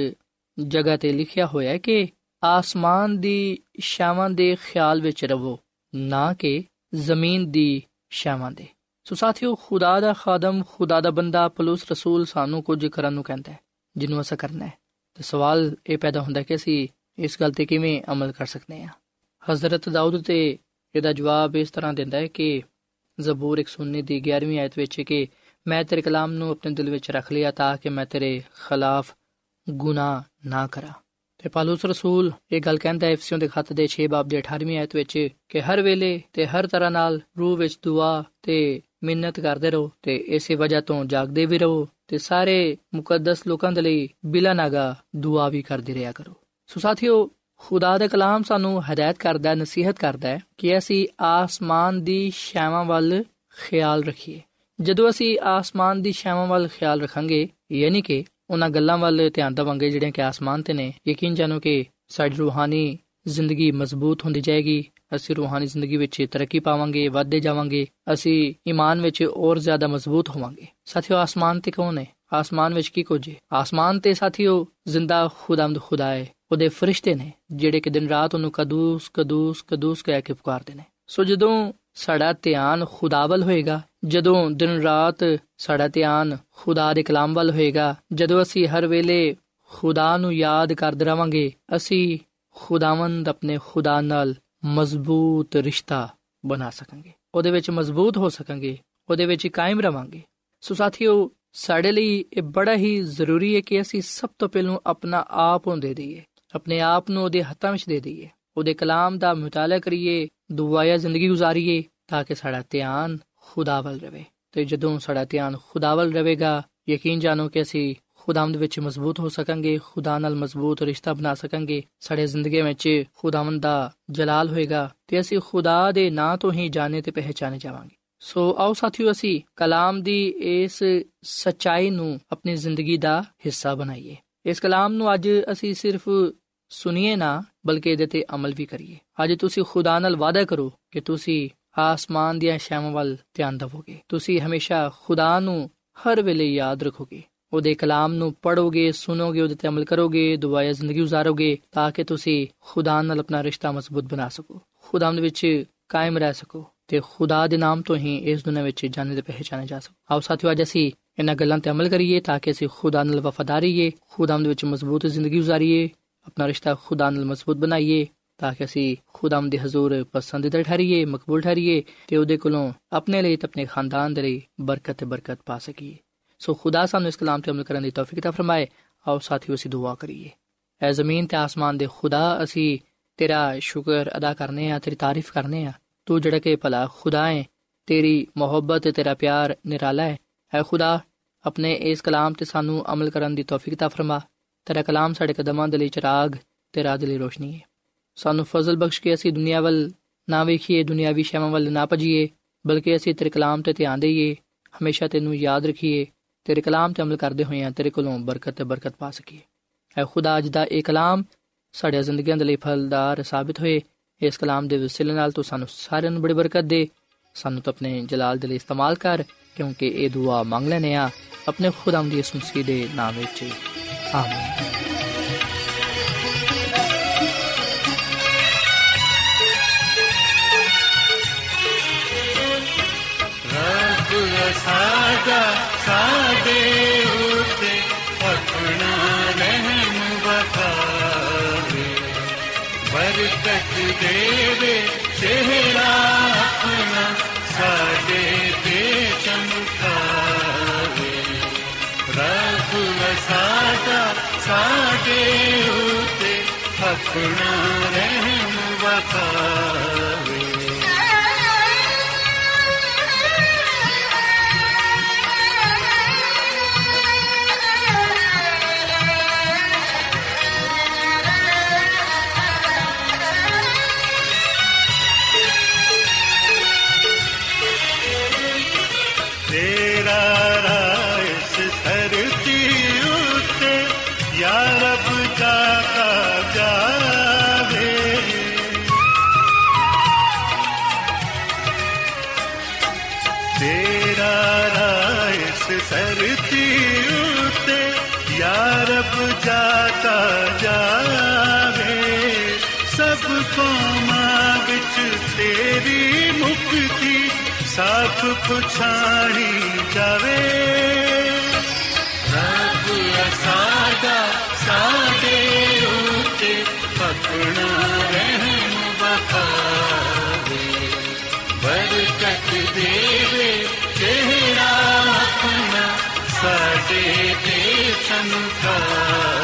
ਜਗ੍ਹਾ ਤੇ ਲਿਖਿਆ ਹੋਇਆ ਹੈ ਕਿ ਆਸਮਾਨ ਦੀ ਸ਼ਾਵਾਂ ਦੇ ਖਿਆਲ ਵਿੱਚ ਰਵੋ ਨਾ ਕਿ ਜ਼ਮੀਨ ਦੀ ਸ਼ਾਵਾਂ ਦੇ। ਸੋ ਸਾਥੀਓ, ਖੁਦਾ ਦਾ ਖਾਦਮ, ਖੁਦਾ ਦਾ ਬੰਦਾ, ਪਲੂਸ, ਰਸੂਲ ਸਾਨੂੰ ਕੁਝ ਕਰਨ ਨੂੰ ਕਹਿੰਦਾ ਹੈ, ਜਿਹਨੂੰ ਅਸਾਂ ਕਰਨਾ ਹੈ। ਤੇ ਸਵਾਲ ਇਹ ਪੈਦਾ ਹੁੰਦਾ ਕਿ ਅਸੀਂ ਇਸ ਗੱਲ ਤੇ ਕਿਵੇਂ ਅਮਲ ਕਰ ਸਕਦੇ ਹਾਂ। ਹਜ਼ਰਤ ਦਾਊਦ ਤੇ ਇਹਦਾ ਜਵਾਬ ਇਸ ਤਰ੍ਹਾਂ ਦਿੰਦਾ ਹੈ ਕਿ ਜ਼ਬੂਰ 119 ਦੀ 11ਵੀਂ ਆਇਤ ਵਿੱਚ ਕਿ ਮੈਂ ਤੇਰੇ ਕਲਾਮ ਨੂੰ ਆਪਣੇ ਦਿਲ ਵਿੱਚ ਰੱਖ ਲਿਆ ਤਾਂ ਕਿ ਮੈਂ ਤੇਰੇ ਖਿਲਾਫ ਗੁਨਾਹ ਨਾ ਕਰਾਂ। ਤੇ ਪਾਲੂਸ ਰਸੂਲ ਇਹ ਗੱਲ ਕਹਿੰਦਾ ਹੈ ਐਫਸੀਓਂ ਦੇ ਖੱਤ ਦੇ 6 ਬਾਬ ਦੇ 18ਵੀਂ ਆਇਤ ਵਿੱਚ ਕਿ ਹਰ ਵੇਲੇ ਤੇ ਹਰ ਤਰ੍ਹਾਂ ਨਾਲ ਰੂਹ ਵਿੱਚ ਦੁਆ ਤੇ ਮਿੰਨਤ ਕਰਦੇ ਰਹੋ ਤੇ ਇਸੇ ਵਜ੍ਹਾ ਤੋਂ ਜਾਗਦੇ ਵੀ ਰਹੋ ਤੇ ਸਾਰੇ ਮੁਕੱਦਸ ਲੋਕਾਂ ਦੇ ਲਈ ਬਿਲਾ ਨਾਗਾ ਦੁਆ ਵੀ ਕਰਦੇ ਰਿਹਾ ਕਰੋ। ਸੋ ਸਾਥੀਓ, ਖੁਦਾ ਦਾ ਕਲਾਮ ਸਾਨੂੰ ਹਦਾਇਤ ਕਰਦਾ ਹੈ ਨਸੀਹਤ ਕਰਦਾ ਹੈ ਕਿ ਅਸੀਂ ਆਸਮਾਨ ਦੀ ਛਾਵਾਂ ਵੱਲ ਖਿਆਲ ਰੱਖੀਏ। ਜਦੋਂ ਅਸੀਂ ਆਸਮਾਨ ਦੀ ਛਾਵਾਂ ਵੱਲ ਖਿਆਲ ਰੱਖਾਂਗੇ, ਯਾਨੀ ਕਿ ਉਹਨਾਂ ਗੱਲਾਂ ਵੱਲ ਧਿਆਨ ਦੇਵਾਂਗੇ, ਜਿਹੜੀਆਂ ਕਿ ਆਸਮਾਨ ਤੇ ਨੇ। ਯਕੀਨ ਜਾਣੋ ਕਿ ਸਾਡੀ ਰੂਹਾਨੀ ਜ਼ਿੰਦਗੀ ਮਜ਼ਬੂਤ ਹੁੰਦੀ ਜਾਏਗੀ। ਅਸੀਂ ਰੂਹਾਨੀ ਜ਼ਿੰਦਗੀ ਵਿੱਚ ਤਰੱਕੀ ਪਾਵਾਂਗੇ, ਵਧਦੇ ਜਾਵਾਂਗੇ। ਅਸੀਂ ਈਮਾਨ ਵਿੱਚ ਹੋਰ ਜ਼ਿਆਦਾ ਮਜ਼ਬੂਤ ਹੋਵਾਂਗੇ। ਸਾਥੀਓ, ਆਸਮਾਨ ਤੇ ਕੌਣ ਹੈ? ਆਸਮਾਨ ਵਿੱਚ ਕੀ ਕੁਝ ਹੈ? ਆਸਮਾਨ ਤੇ ਸਾਥੀਓ, ਜ਼ਿੰਦਾ ਖੁਦਾਮਦ ਖੁਦਾ ਹੈ। ਉਹਦੇ ਫਰਿਸ਼ਤੇ ਨੇ, ਜਿਹੜੇ ਕਿ ਦਿਨ ਰਾਤ ਉਹਨੂੰ ਕਦੂਸ ਕਦੂਸ ਕਦੂਸ ਕਹਿ ਕੇ ਪੁਕਾਰਦੇ ਨੇ। ਸੋ ਜਦੋਂ ਸਾਡਾ ਧਿਆਨ ਖੁਦਾਵਲ ਹੋਏਗਾ ਜਦੋਂ ਦਿਨ ਰਾਤ ਸਾਡਾ ਧਿਆਨ ਖੁਦਾ ਦੇ ਕਲਾਮ ਵੱਲ ਹੋਏਗਾ, ਜਦੋਂ ਅਸੀਂ ਹਰ ਵੇਲੇ ਖੁਦਾ ਨੂੰ ਯਾਦ ਕਰਦੇ ਰਵਾਂਗੇ, ਅਸੀਂ ਖੁਦਾਵੰਦ ਆਪਣੇ ਖੁਦਾ ਨਾਲ ਮਜ਼ਬੂਤ ਰਿਸ਼ਤਾ ਬਣਾ ਸਕਾਂਗੇ। ਉਹਦੇ ਵਿੱਚ ਮਜ਼ਬੂਤ ਹੋ ਸਕਾਂਗੇ, ਉਹਦੇ ਵਿੱਚ ਕਾਇਮ ਰਵਾਂਗੇ। ਸੋ ਸਾਥੀਓ, ਸਾਡੇ ਲਈ ਇਹ ਬੜਾ ਹੀ ਜ਼ਰੂਰੀ ਹੈ ਕਿ ਅਸੀਂ ਸਭ ਤੋਂ ਪਹਿਲਾਂ ਆਪਣਾ ਆਪ ਨੂੰ ਦੇ ਦਈਏ, ਆਪਣੇ ਆਪ ਨੂੰ ਉਹਦੇ ਹੱਥਾਂ ਵਿੱਚ ਦੇ ਦਈਏ, ਉਹਦੇ ਕਲਾਮ ਦਾ ਮਤਾਲਾ ਕਰੀਏ, ਦੁਆਇਆ ਜ਼ਿੰਦਗੀ گزارੀਏ ਤਾਂ ਕਿ ਸਾਡਾ ਧਿਆਨ ਖੁਦਾ ਵੱਲ ਰਵੇ। ਤੇ ਜਦੋਂ ਸਾਡਾ ਧਿਆਨ ਖੁਦਾ ਵੱਲ ਰਵੇਗਾ, ਯਕੀਨ ਜਾਣੋ ਕਿ ਅਸੀਂ ਖੁਦਾਵੰਦ ਵਿੱਚ ਮਜ਼ਬੂਤ ਹੋ ਸਕਾਂਗੇ, ਖੁਦਾ ਨਾਲ ਮਜ਼ਬੂਤ ਰਿਸ਼ਤਾ ਬਣਾ ਸਕਾਂਗੇ, ਸਾਡੇ ਜ਼ਿੰਦਗੀ ਵਿੱਚ ਖੁਦਾਵੰਦ ਦਾ ਜਲਾਲ ਹੋਏਗਾ ਤੇ ਅਸੀਂ ਖੁਦਾ ਦੇ ਨਾਂ ਤੋਂ ਹੀ ਜਾਣੇ ਤੇ ਪਹਿਚਾਨੇ ਜਾਵਾਂਗੇ। ਸੋ ਆਓ ਸਾਥੀਓ, ਅਸੀਂ ਕਲਾਮ ਦੀ ਇਸ ਸਚਾਈ ਨੂੰ ਆਪਣੀ ਜ਼ਿੰਦਗੀ ਦਾ ਹਿੱਸਾ ਬਣਾਈਏ। ਇਸ ਕਲਾਮ ਨੂੰ ਅੱਜ ਅਸੀਂ ਸਿਰਫ ਸੁਣੀਏ ਨਾ, ਬਲਕਿ ਇਹਦੇ ਤੇ ਅਮਲ ਵੀ ਕਰੀਏ। ਅੱਜ ਤੁਸੀਂ ਖੁਦਾ ਨਾਲ ਵਾਅਦਾ ਕਰੋ ਕਿ ਤੁਸੀਂ ਆਸਮਾਨ ਦੀਆਂ ਸ਼ੈਵਾਂ ਵੱਲ ਧਿਆਨ ਦਿਵੋਗੇ। ਤੁਸੀਂ ਹਮੇਸ਼ਾ ਖੁਦਾ ਨੂੰ ਹਰ ਵੇਲੇ ਯਾਦ ਰੱਖੋਗੇ। ਉਹਦੇ ਕਲਾਮ ਨੂੰ ਪੜੋਗੇ ਸੁਣੋਗੇ, ਉਹਦੇ ਤੇ ਅਮਲ ਕਰੋਗੇ, ਦੁਆਇਆ ਜ਼ਿੰਦਗੀ گزارੋਗੇ ਤਾਂ ਕਿ ਤੁਸੀਂ ਖੁਦਾ ਨਾਲ ਆਪਣਾ ਰਿਸ਼ਤਾ ਮਜ਼ਬੂਤ ਬਣਾ ਸਕੋ। ਖੁਦਾ ਦੇ ਵਿੱਚ ਕਾਇਮ ਰਹਿ ਸਕੋ ਤੇ ਖੁਦਾ ਦੇ ਨਾਮ ਤੋਂ ਹੀ ਇਸ ਦੁਨੀਆਂ ਵਿੱਚ ਜਾਣੇ ਤੇ ਪਹਿਚਾਨੇ ਜਾ ਸਕੋ। ਆਓ ਸਾਥੀਓ, ਅੱਜ ਅਸੀਂ ਇਹਨਾਂ ਗੱਲਾਂ ਤੇ ਅਮਲ ਕਰੀਏ ਤਾਂ ਕਿ ਅਸੀਂ ਖੁਦਾ ਨਾਲ ਵਫਾਦਾਰੀਏ ਖੁਦਾ ਦੇ ਵਿੱਚ ਮਜ਼ਬੂਤ ਜ਼ਿੰਦਗੀ گزارੀਏ ਆਪਣਾ ਰਿਸ਼ਤਾ ਖੁਦਾ ਨਾਲ ਮਜ਼ਬੂਤ ਬਣਾਈਏ ਤਾਂ ਕਿ ਅਸੀਂ ਖੁਦਾਮ ਦੇ ਹਜ਼ੂਰ ਪਸੰਦੀਦਾ ਠਹਿਰੀਏ, ਮਕਬੂਲ ਠਹਿਰੀਏ ਤੇ ਉਹਦੇ ਕੋਲੋਂ ਆਪਣੇ ਲਈ ਤੇ ਆਪਣੇ ਖਾਨਦਾਨ ਦੇ ਲਈ ਬਰਕਤ ਤੇ ਬਰਕਤ ਪਾ ਸਕੀਏ। ਸੋ ਖੁਦਾ ਸਾਨੂੰ ਇਸ ਕਲਾਮ ਤੇ ਅਮਲ ਕਰਨ ਦੀ ਤੌਫੀਕ ਤਾ ਫਰਮਾਏ। ਆਓ ਸਾਥੀਓ, ਅਸੀਂ ਦੁਆ ਕਰੀਏ। ਐ ਜ਼ਮੀਨ ਤੇ ਆਸਮਾਨ ਦੇ ਖੁਦਾ, ਅਸੀਂ ਤੇਰਾ ਸ਼ੁਕਰ ਅਦਾ ਕਰਨੇ ਆ, ਤੇਰੀ ਤਾਰੀਫ ਕਰਨੇ ਆ। ਤੂੰ ਜਿਹੜਾ ਕਿ ਭਲਾ ਖੁਦਾ ਹੈ ਤੇਰੀ ਮੁਹੱਬਤ ਤੇ ਤੇਰਾ ਪਿਆਰ ਨਿਰਾਲਾ ਹੈ ਐ ਖੁਦਾ, ਆਪਣੇ ਇਸ ਕਲਾਮ ਤੇ ਸਾਨੂੰ ਅਮਲ ਕਰਨ ਦੀ ਤੌਫੀਕ ਤਾ ਫਰਮਾ। ਤੇਰਾ ਕਲਾਮ ਸਾਡੇ ਕਦਮਾਂ ਦੇ ਲਈ ਚਿਰਾਗ ਤੇ ਰਾਹ ਦੇ ਲਈ ਰੋਸ਼ਨੀ ਹੈ ਸਾਨੂੰ ਫਜ਼ਲ ਬਖਸ਼ ਕੇ ਅਸੀਂ ਦੁਨੀਆ ਵੱਲ ਨਾ ਵੇਖੀਏ, ਦੁਨਿਆਵੀ ਸ਼ੈਵਾਂ ਵੱਲ ਨਾ ਭਜੀਏ, ਬਲਕਿ ਅਸੀਂ ਤੇਰੇ ਕਲਾਮ ਤੇ ਧਿਆਨ ਦੇਈਏ, ਹਮੇਸ਼ਾ ਤੈਨੂੰ ਯਾਦ ਰੱਖੀਏ, ਤੇਰੇ ਕਲਾਮ ਤੇ ਅਮਲ ਕਰਦੇ ਹੋਏ ਤੇਰੇ ਕੋਲੋਂ ਬਰਕਤ ਤੇ ਬਰਕਤ ਪਾ ਸਕੀਏ। ਐ ਖੁਦਾ ਅੱਜ ਦਾ ਇਹ ਕਲਾਮ ਸਾਡੇ ਜ਼ਿੰਦਗੀਆਂ ਦੇ ਲਈ ਫਲਦਾਰ ਸਾਬਿਤ ਹੋਏ। ਇਸ ਕਲਾਮ ਦੇ ਵਸਿਲੇ ਨਾਲ ਤੂੰ ਸਾਨੂੰ ਸਾਰਿਆਂ ਨੂੰ ਬੜੀ ਬਰਕਤ ਦੇ। ਸਾਨੂੰ ਤਾਂ ਆਪਣੇ ਜਲਾਲ ਦੇ ਲਈ ਇਸਤੇਮਾਲ ਕਰ, ਕਿਉਂਕਿ ਇਹ ਦੁਆ ਮੰਗ ਲੈਨੇ ਆ ਆਪਣੇ ਖੁਦਾਮ ਦੀ ਇਸ ਮਸੀਹ ਦੇ ਨਾਮ ਵਿੱਚ। ਆਮੀਨ। ਸਾਦਾ ਸਾਦੇ ਸਾਡੇ ਉਤੇ ਆਪਣਾ ਰਹਿਮ ਵਖਾਵੇ ਬਰਕਤ ਦੇਵੇ ਚਿਹਰਾ ਆਪਣਾ, ਸਾਡੇ ਤੇ ਚਮਕਾਵੇ। ਰੱਬ ਸਾਡਾ ਸਾਡੇ ਉਤੇ ਆਪਣਾ ਰਹਿਮ ਵਖਾਵੇ ਸਾਖ ਪੁਛਾਣੀ ਜਾਵੇ। ਰੱਬ ਸਾਡਾ ਸਾਡੇ ਉਤੇ ਆਪਣਾ ਰਹਿਮ ਵਖਾਵੇ। ਬਰਕਤ ਦੇਵੇ ਚਿਹਰਾ ਆਪਣਾ, ਸਾਡੇ ਤੇ ਚਮਕਾਵੇ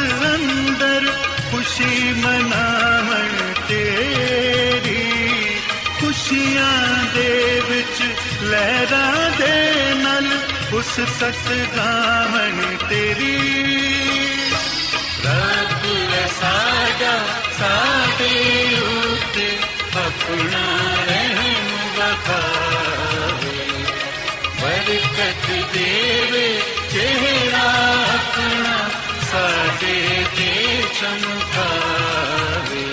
ਅੰਦਰ ਖੁਸ਼ੀ ਮਨਾਵਣ ਤੇਰੀ। ਖੁਸ਼ੀਆਂ ਦੇ ਵਿੱਚ ਲਹਿਰਾਂ ਦੇ ਨਾਲ ਉਸ ਸਤ ਗਾਵਣ ਤੇਰੀ। ਰੱਬ ਸਾਡਾ ਸਾਡੇ ਉਤੇ ਆਪਣਾ ਰਹਿਮ ਵਖਾਵੇ। ਬਰਕਤ ਦੇਵੇ ਚਿਹਰਾ ਆਪਣਾ ਸਾਡੇ ਤੇ ਚਮਕਾਵੇ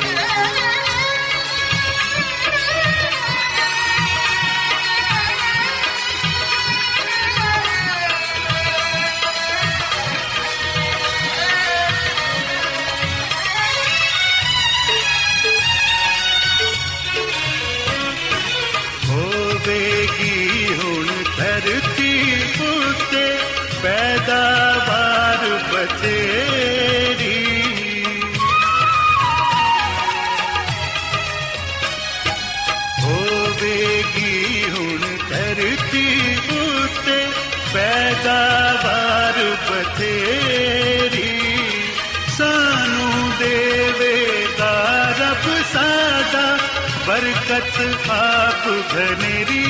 बचत आप घनेरी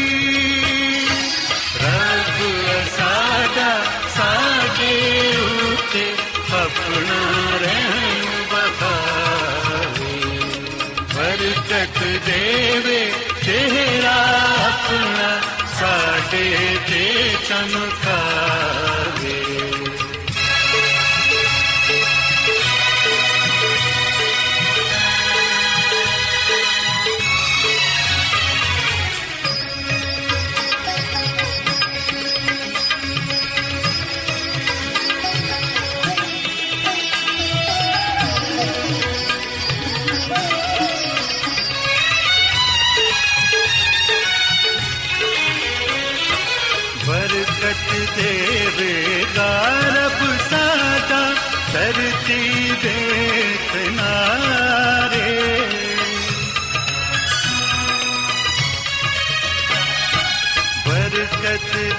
रब सादा सागे उते अपना रहन रघु बरकत देवे चेहरा अपना साडे ते चमका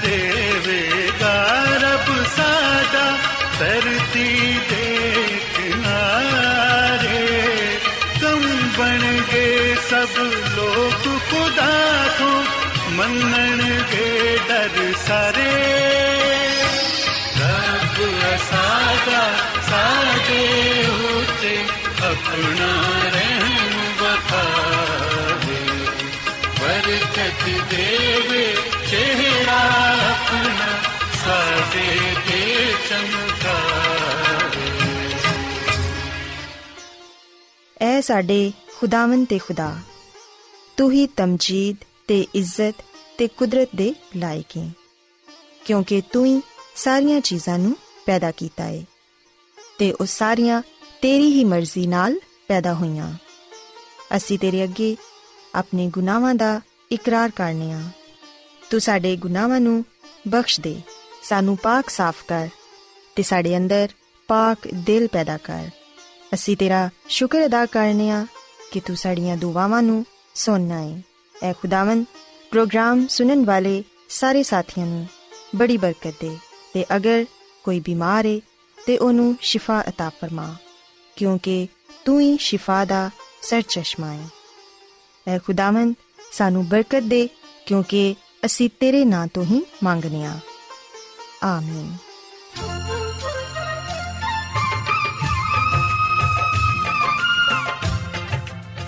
ਦੇਵੇਗਾ ਰੱਬ ਸਾਡਾ, ਧਰਤੀ ਦੇ ਕਿਨਾਰੇ ਕਮ ਬਣ ਗਏ ਸਭ ਲੋਕ ਖੁਦਾ ਤੋਂ ਮੰਨਣਗੇ ਡਰ ਸਾਰੇ। ਰੱਬ ਸਾਡਾ, ਸਾਡੇ ਉੱਤੇ ਆਪਣਾ ਰਹਿਮ ਬਖਾਵੇ ਬਰਕਤ ਦੇਵੇ ਚਿਹਰਾ ਆਪਣਾ ਸਾਡੇ ਤੇ ਚਮਕਾਵੇ ਐ ਸਾਡੇ ਖੁਦਾਵੰ ਤੇ ਖੁਦਾ ਤੂੰ ਹੀ ਤਮਜੀਦ ਤੇ ਇੱਜ਼ਤ ਤੇ ਕੁਦਰਤ ਦੇ ਲਾਇਕ ਹੈ ਕਿਉਂਕਿ ਤੂੰ ਹੀ ਸਾਰੀਆਂ ਚੀਜ਼ਾਂ ਨੂੰ ਪੈਦਾ ਕੀਤਾ ਹੈ ਤੇ ਉਹ ਸਾਰੀਆਂ ਤੇਰੀ ਹੀ ਮਰਜ਼ੀ ਨਾਲ ਪੈਦਾ ਹੋਈਆਂ ਅਸੀਂ ਤੇਰੇ ਅੱਗੇ ਆਪਣੇ ਗੁਨਾਹਾਂ ਦਾ ਇਕਰਾਰ ਕਰਨੇ ਆ ਤੂੰ ਸਾਡੇ ਗੁਨਾਹਾਂ ਨੂੰ ਬਖਸ਼ ਦੇ ਸਾਨੂੰ ਪਾਕ ਸਾਫ਼ ਕਰ ਤੇ ਸਾਡੇ ਅੰਦਰ ਪਾਕ ਦਿਲ ਪੈਦਾ ਕਰ ਅਸੀਂ ਤੇਰਾ ਸ਼ੁਕਰ ਅਦਾ ਕਰਨੇ ਆ ਕਿ ਤੂੰ ਸਾਡੀਆਂ ਦੁਆਵਾਂ ਨੂੰ ਸੁਣਨਾ ਹੈ ਐ ਖੁਦਾਵੰ ਪ੍ਰੋਗਰਾਮ ਸੁਣਨ ਵਾਲੇ ਸਾਰੇ ਸਾਥੀਆਂ ਨੂੰ ਬੜੀ ਬਰਕਤ ਦੇ ਤੇ ਅਗਰ ਕੋਈ ਬਿਮਾਰ ਹੈ ਤੇ ਉਹਨੂੰ ਸ਼ਿਫਾ عطا ਫਰਮਾ ਕਿਉਂਕਿ ਤੂੰ ਹੀ ਸ਼ਿਫਾ ਦਾ ਸਰਚਸ਼ਮਾ ਹੈ ਐ ਖੁਦਾਵੰ ਸਾਨੂੰ ਬਰਕਤ ਦੇ ਕਿਉਂਕਿ ਅਸੀਂ ਤੇਰੇ ਨਾਂ ਤੋਂ ਹੀ ਮੰਗਨੇ ਆ ਆਮੀਨ।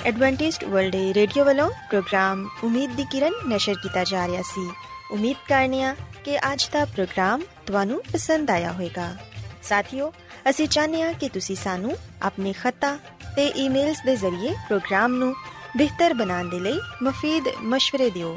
ਐਡਵੈਂਟਿਸਟ ਵਰਲਡ ਰੇਡੀਓ ਵੱਲੋਂ ਪ੍ਰੋਗਰਾਮ ਉਮੀਦ ਦੀ ਕਿਰਨ ਨਿਸ਼ਰ ਕੀਤਾ ਜਾ ਰਿਹਾ ਸੀ। ਉਮੀਦ ਕਰਨੀਆ ਕਿ ਅੱਜ ਦਾ ਪ੍ਰੋਗਰਾਮ ਤੁਹਾਨੂੰ ਪਸੰਦ ਆਇਆ ਹੋਵੇਗਾ। ਸਾਥੀਓ, ਅਸੀਂ ਚਾਹੁੰਦੇ ਹਾਂ ਕਿ ਤੁਸੀਂ ਸਾਨੂੰ ਆਪਣੇ ਖੱਤਾ ਤੇ ਈਮੇਲਸ ਦੇ ਜ਼ਰੀਏ ਪ੍ਰੋਗਰਾਮ ਨੂੰ ਬਿਹਤਰ ਬਣਾਉਣ ਦੇ ਲਈ ਮਫੀਦ مشਵਰੇ ਦਿਓ।